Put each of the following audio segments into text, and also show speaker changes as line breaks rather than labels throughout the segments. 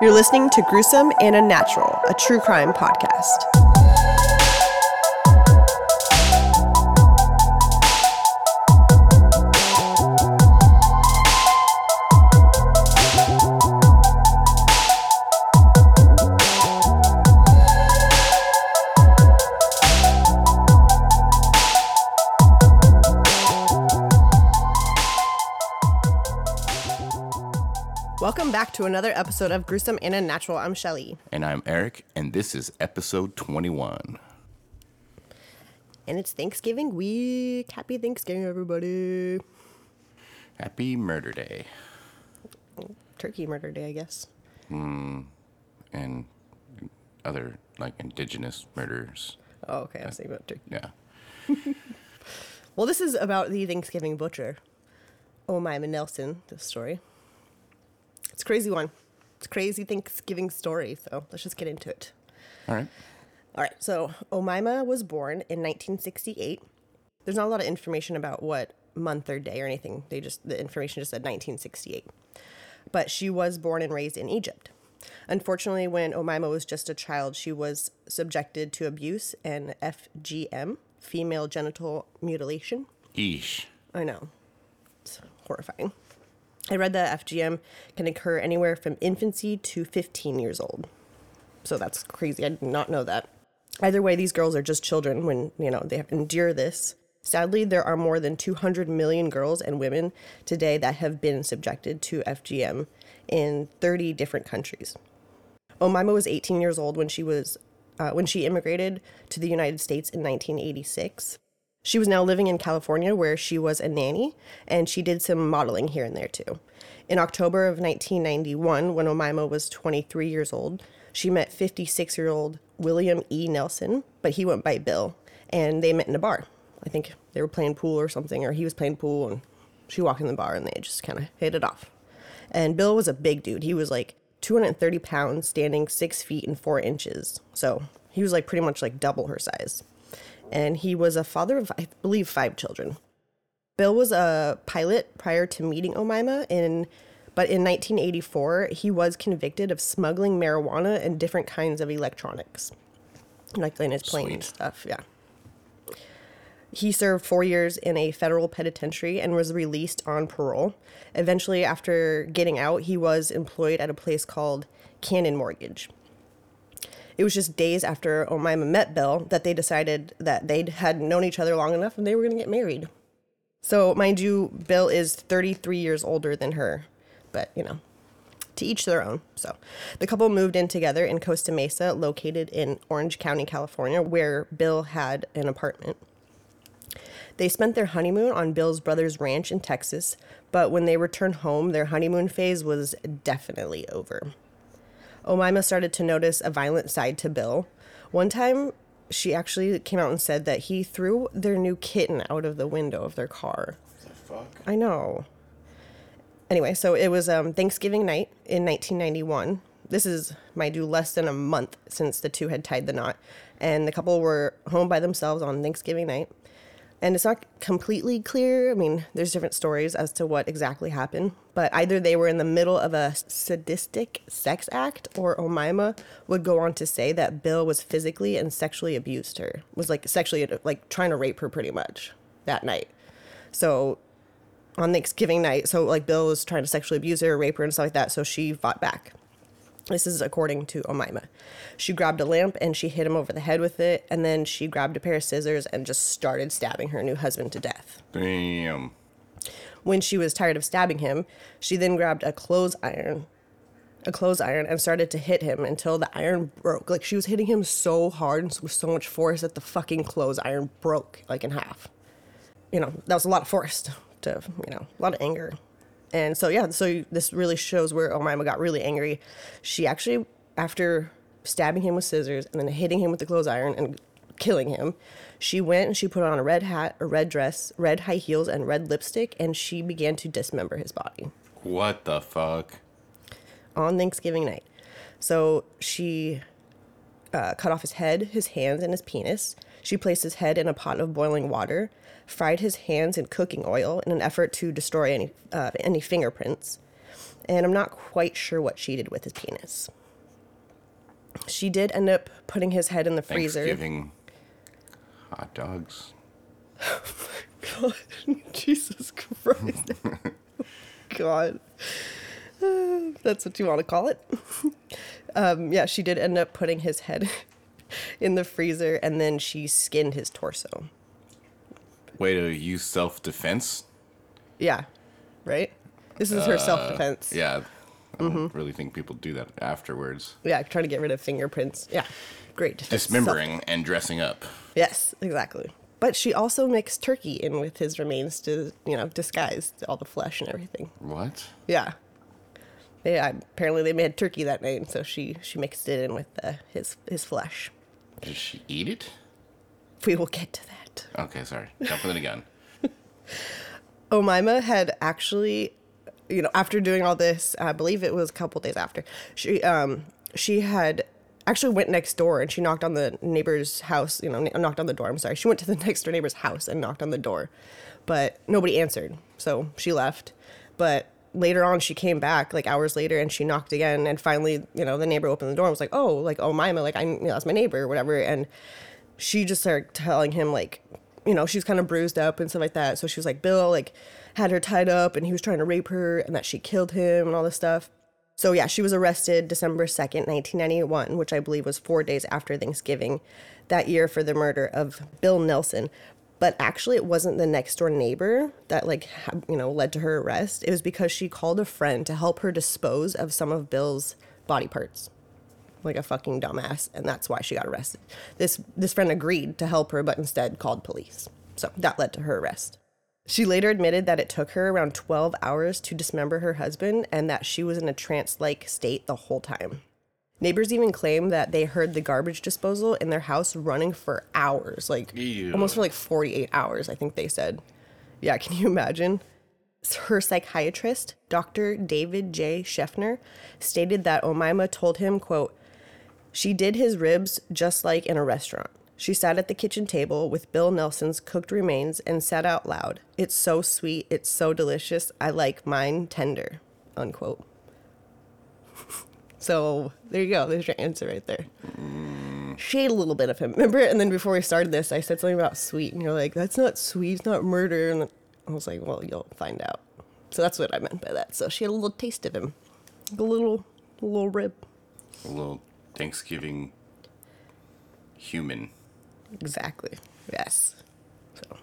You're listening to Gruesome and Unnatural, a true crime podcast. Welcome back to another episode of Gruesome and Unnatural. I'm Shelly.
And I'm Eric, and this is episode 21.
And it's Thanksgiving week. Happy Thanksgiving, everybody.
Happy Murder Day.
Turkey Murder Day, I guess.
Hmm, and other, like, indigenous murders.
Oh, okay. I was thinking about turkey.
Yeah.
Well, this is about the Thanksgiving butcher, Omaima Nelson, this story. It's a crazy one. It's a crazy Thanksgiving story, so let's just get into it.
All right.
All right, so Omaima was born in 1968. There's not a lot of information about what month or day or anything. They just the information just said 1968. But she was born and raised in Egypt. Unfortunately, when Omaima was just a child, she was subjected to abuse and FGM, female genital mutilation.
Eesh.
I know. It's horrifying. I read that FGM can occur anywhere from infancy to 15 years old. So that's crazy. I did not know that. Either way, these girls are just children when, you know, they have to endure this. Sadly, there are more than 200 million girls and women today that have been subjected to FGM in 30 different countries. Omaima was 18 years old when she was uh, when she immigrated to the United States in 1986. She was now living in California where she was a nanny and she did some modeling here and there too. In October of 1991, when Omaima was 23 years old, she met 56 year old William E. Nelson, but he went by Bill, and they met in a bar. I think they were playing pool or something, or he was playing pool and she walked in the bar and they just kind of hit it off. And Bill was a big dude. He was like 230 pounds, standing six feet and four inches. So he was like pretty much like double her size. And he was a father of, I believe, five children. Bill was a pilot prior to meeting Omima, in but in 1984 he was convicted of smuggling marijuana and different kinds of electronics. Like in his plane and
Sweet.
stuff, yeah. He served four years in a federal penitentiary and was released on parole. Eventually, after getting out, he was employed at a place called Cannon Mortgage. It was just days after Omaima met Bill that they decided that they had known each other long enough and they were going to get married. So, mind you, Bill is 33 years older than her, but you know, to each their own. So, the couple moved in together in Costa Mesa, located in Orange County, California, where Bill had an apartment. They spent their honeymoon on Bill's brother's ranch in Texas, but when they returned home, their honeymoon phase was definitely over. Omaima started to notice a violent side to Bill. One time, she actually came out and said that he threw their new kitten out of the window of their car.
The fuck?
I know. Anyway, so it was um, Thanksgiving night in 1991. This is, mind you, less than a month since the two had tied the knot. And the couple were home by themselves on Thanksgiving night. And it's not completely clear. I mean, there's different stories as to what exactly happened. But either they were in the middle of a sadistic sex act, or Omaima would go on to say that Bill was physically and sexually abused her, was like sexually, like trying to rape her pretty much that night. So on Thanksgiving night. So like Bill was trying to sexually abuse her, rape her, and stuff like that. So she fought back. This is according to Omaima. She grabbed a lamp and she hit him over the head with it, and then she grabbed a pair of scissors and just started stabbing her new husband to death.
Damn.
When she was tired of stabbing him, she then grabbed a clothes iron, a clothes iron, and started to hit him until the iron broke. Like she was hitting him so hard and with so much force that the fucking clothes iron broke like in half. You know, that was a lot of force to, you know, a lot of anger. And so, yeah, so this really shows where Omaima got really angry. She actually, after stabbing him with scissors and then hitting him with the clothes iron and killing him, she went and she put on a red hat, a red dress, red high heels, and red lipstick, and she began to dismember his body
What the fuck?
on Thanksgiving night. So she uh, cut off his head, his hands, and his penis. She placed his head in a pot of boiling water, fried his hands in cooking oil in an effort to destroy any uh, any fingerprints, and I'm not quite sure what she did with his penis. She did end up putting his head in the freezer.
Thanksgiving hot dogs.
God, Jesus Christ. God. Uh, that's what you want to call it. um, yeah, she did end up putting his head in the freezer and then she skinned his torso.
Way to use self defense.
Yeah, right? This is her self defense.
Yeah. I
Mm-hmm.
don't really think people do that afterwards.
Yeah, trying to get rid of fingerprints. Yeah, great.
Dismembering and dressing up.
Yes, exactly. But she also mixed turkey in with his remains to, you know, disguise all the flesh and everything.
What?
Yeah. Yeah, apparently they made turkey that night, so she she mixed it in with uh, his his flesh.
Did she eat it?
We will get to that.
Okay, sorry. Jumping it again.
Omima had actually, you know, after doing all this, I believe it was a couple days after, she um she had actually went next door and she knocked on the neighbor's house, you know, kn- knocked on the door. I'm sorry. She went to the next door neighbor's house and knocked on the door, but nobody answered. So she left. But later on, she came back like hours later and she knocked again. And finally, you know, the neighbor opened the door and was like, oh, like, oh, Mima, like, I, you know, that's my neighbor or whatever. And she just started telling him like you know she's kind of bruised up and stuff like that so she was like bill like had her tied up and he was trying to rape her and that she killed him and all this stuff so yeah she was arrested december 2nd 1991 which i believe was four days after thanksgiving that year for the murder of bill nelson but actually it wasn't the next door neighbor that like ha- you know led to her arrest. It was because she called a friend to help her dispose of some of bill's body parts. Like a fucking dumbass and that's why she got arrested. This this friend agreed to help her but instead called police. So that led to her arrest. She later admitted that it took her around 12 hours to dismember her husband and that she was in a trance-like state the whole time neighbors even claim that they heard the garbage disposal in their house running for hours like
Ew.
almost for like 48 hours i think they said yeah can you imagine her psychiatrist, Dr. David J. Scheffner, stated that Omima told him, quote, she did his ribs just like in a restaurant. She sat at the kitchen table with Bill Nelson's cooked remains and said out loud, It's so sweet, it's so delicious, I like mine tender, unquote. so there you go, there's your answer right there. Shade a little bit of him. Remember? And then before we started this, I said something about sweet, and you're like, That's not sweet, it's not murder. And I was like, Well, you'll find out. So that's what I meant by that. So she had a little taste of him, a little, a little rib.
A little Thanksgiving human.
Exactly. Yes. So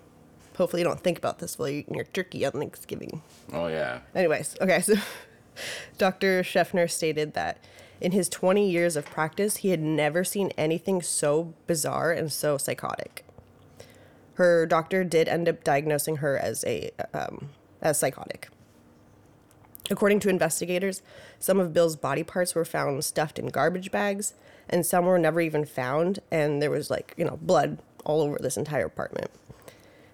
hopefully you don't think about this while you're eating your turkey on Thanksgiving.
Oh, yeah.
Anyways, okay, so Dr. Scheffner stated that in his 20 years of practice, he had never seen anything so bizarre and so psychotic. Her doctor did end up diagnosing her as a um, as psychotic. According to investigators, some of Bill's body parts were found stuffed in garbage bags, and some were never even found, and there was like, you know, blood all over this entire apartment.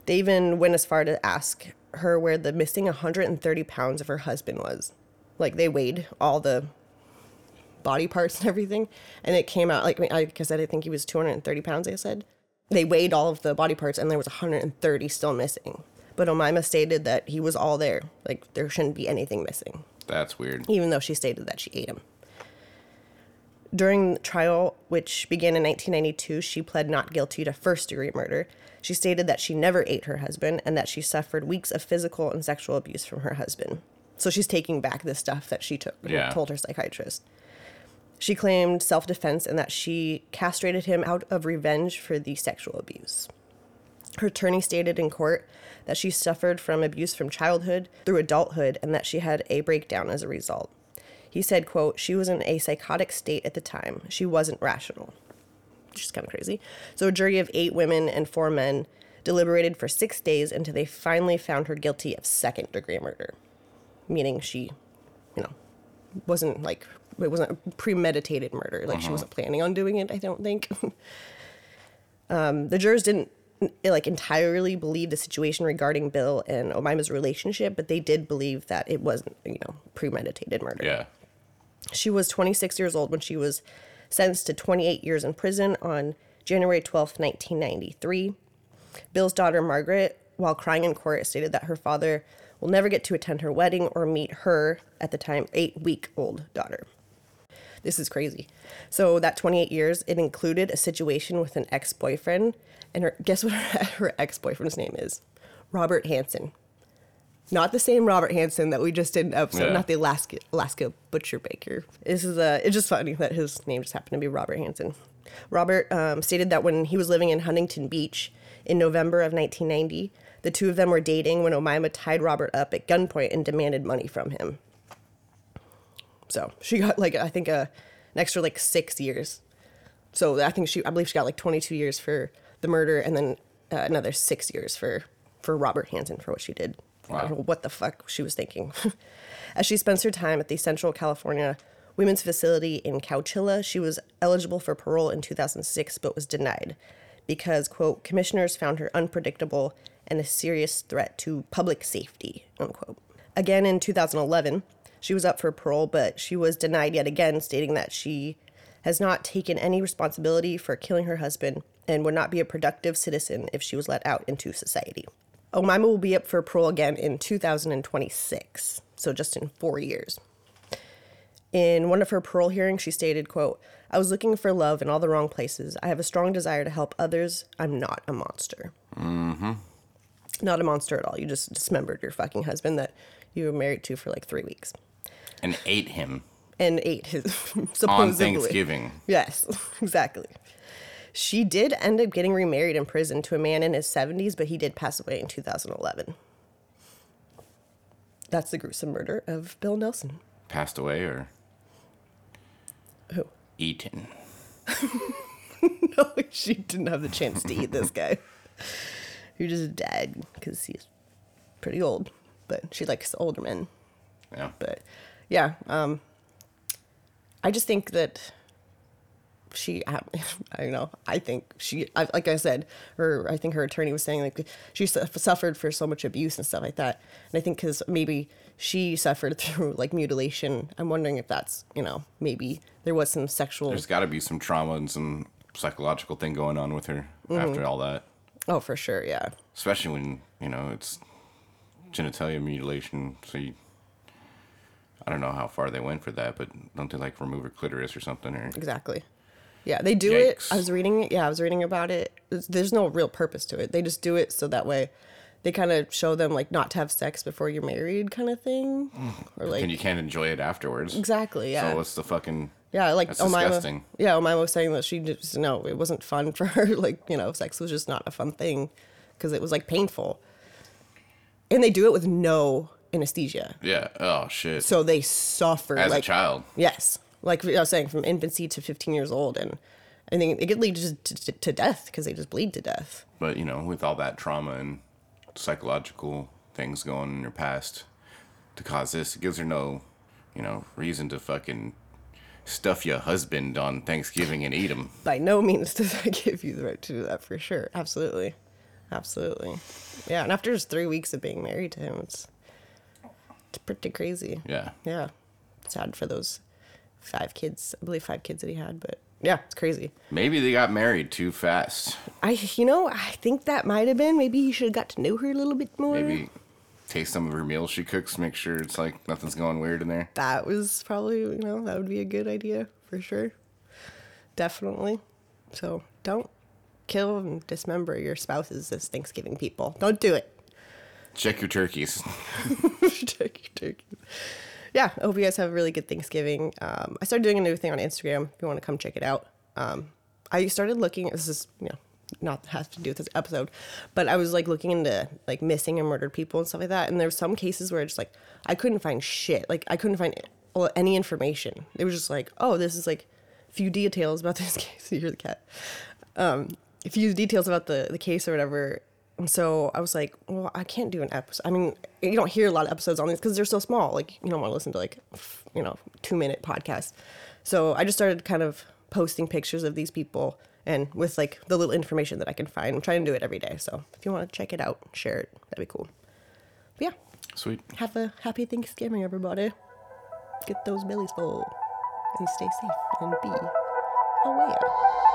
They even went as far to ask her where the missing 130 pounds of her husband was. Like they weighed all the body parts and everything, and it came out like I, mean, like I said, I think he was 230 pounds. I said they weighed all of the body parts, and there was 130 still missing. But Omima stated that he was all there. Like there shouldn't be anything missing
That's weird.
even though she stated that she ate him. During the trial, which began in 1992, she pled not guilty to first degree murder. She stated that she never ate her husband and that she suffered weeks of physical and sexual abuse from her husband. So she's taking back the stuff that she took,
Yeah.
told her psychiatrist. She claimed self defense and that she castrated him out of revenge for the sexual abuse. Her attorney stated in court that she suffered from abuse from childhood through adulthood and that she had a breakdown as a result. He said, quote, she was in a psychotic state at the time. She wasn't rational. Which is kind of crazy. So a jury of eight women and four men deliberated for six days until they finally found her guilty of second degree murder. Meaning she, you know, wasn't like it wasn't a premeditated murder. Like she wasn't planning on doing it, I don't think. um, the jurors didn't like entirely believe the situation regarding Bill and Omima's relationship, but they did believe that it wasn't, you know, premeditated murder.
Yeah.
She was 26 years old when she was sentenced to 28 years in prison on January 12th, 1993. Bill's daughter, Margaret, while crying in court, stated that her father will never get to attend her wedding or meet her, at the time, eight week old daughter. This is crazy. So, that 28 years, it included a situation with an ex boyfriend. And her, guess what her ex boyfriend's name is? Robert Hansen. Not the same Robert Hansen that we just did an episode,
Yeah.
not the Alaska Alaska Butcher Baker. This is a. It's just funny that his name just happened to be Robert Hansen. Robert um, stated that when he was living in Huntington Beach in November of 1990, the two of them were dating when Omima tied Robert up at gunpoint and demanded money from him. So she got like I think a an extra like six years. So I think she I believe she got like 22 years for the murder and then uh, another six years for for Robert Hansen for what she did. I
Wow.
don't know what the fuck she was thinking. As she spends her time at the Central California Women's Facility in Chowchilla, she was eligible for parole in 2006 but was denied because, quote, commissioners found her unpredictable and a serious threat to public safety, unquote. Again in 2011, she was up for parole, but she was denied yet again, stating that she has not taken any responsibility for killing her husband and would not be a productive citizen if she was let out into society. Omima will be up for parole again in 2026, so just in four years. In one of her parole hearings, she stated, quote, I was looking for love in all the wrong places. I have a strong desire to help others. I'm not a monster. Mm-hmm. Not a monster at all. You just dismembered your fucking husband that you were married to for like three weeks
And ate him
and ate his supposedly.
on Thanksgiving.
Yes, exactly. She did end up getting remarried in prison to a man in his 70s, but he did pass away in 2011. That's the gruesome murder of Bill Nelson.
Passed away or
Who?
eaten.
No, she didn't have the chance to eat this guy. He just died because he's pretty old, but she likes older men.
Yeah.
But yeah, um, I just think that she, I don't know, I think she, I, like I said, her, I think her attorney was saying like she su- suffered for so much abuse and stuff like that. And I think because maybe she suffered through like mutilation, I'm wondering if that's, you know, maybe there was some sexual.
There's got to be some trauma and some psychological thing going on with her
Mm-hmm.
after all that.
Oh, for sure. Yeah.
Especially when, you know, it's genitalia mutilation. So you, I don't know how far they went for that, but don't they like remove her clitoris or something? Or
Exactly. Yeah, they do it. I was reading it. Yeah, I was reading about it. There's- There's no real purpose to it. They just do it so that way they kind of show them like not to have sex before you're married kind of thing. Mm. Or like
and you can't enjoy it afterwards.
exactly, yeah.
So what's the fucking?
Yeah, like
That's
Omima.
disgusting.
Yeah, Omima was saying that she just no, it wasn't fun for her. Like, you know, sex was just not a fun thing because it was like painful. And they do it with no anesthesia.
Yeah. Oh shit.
So they suffer
As
like
a child.
Yes, like I was saying, from infancy to 15 years old, and I think it could lead to, to, to death because they just bleed to death.
But you know, with all that trauma and psychological things going in your past to cause this, it gives her no, you know, reason to fucking stuff your husband on Thanksgiving and eat him.
By no means does I give you the right to do that for sure. Absolutely, absolutely. Yeah, and after just three weeks of being married to him, it's it's pretty crazy.
Yeah.
Yeah, sad for those five kids. I believe five kids that he had, but yeah, it's crazy.
Maybe they got married too fast.
I, you know, I think that might have been. Maybe he should have got to know her a little bit more.
Maybe taste some of her meals she cooks, make sure it's like nothing's going weird in there.
that was probably you know that would be a good idea for sure definitely so don't kill and dismember your spouses as thanksgiving people don't do it
Check your turkeys.
Check your turkeys. yeah i hope you guys have a really good thanksgiving um, i started doing a new thing on instagram if you want to come check it out um, i started looking this is you know not has to do with this episode but i was like looking into like missing and murdered people and stuff like that and there were some cases where it's like i couldn't find shit like i couldn't find any information it was just like oh this is like a few details about this case you're the cat um, a few details about the, the case or whatever. And so I was like, well, I can't do an episode. I mean, you don't hear a lot of episodes on these because they're so small. Like, you don't want to listen to like, you know, two minute podcasts. So I just started kind of posting pictures of these people and with like the little information that I can find. I'm trying to do it every day. So if you want to check it out, share it, that'd be cool. But yeah,
Sweet.
have a happy Thanksgiving, everybody. Get those bellies full and stay safe and be aware.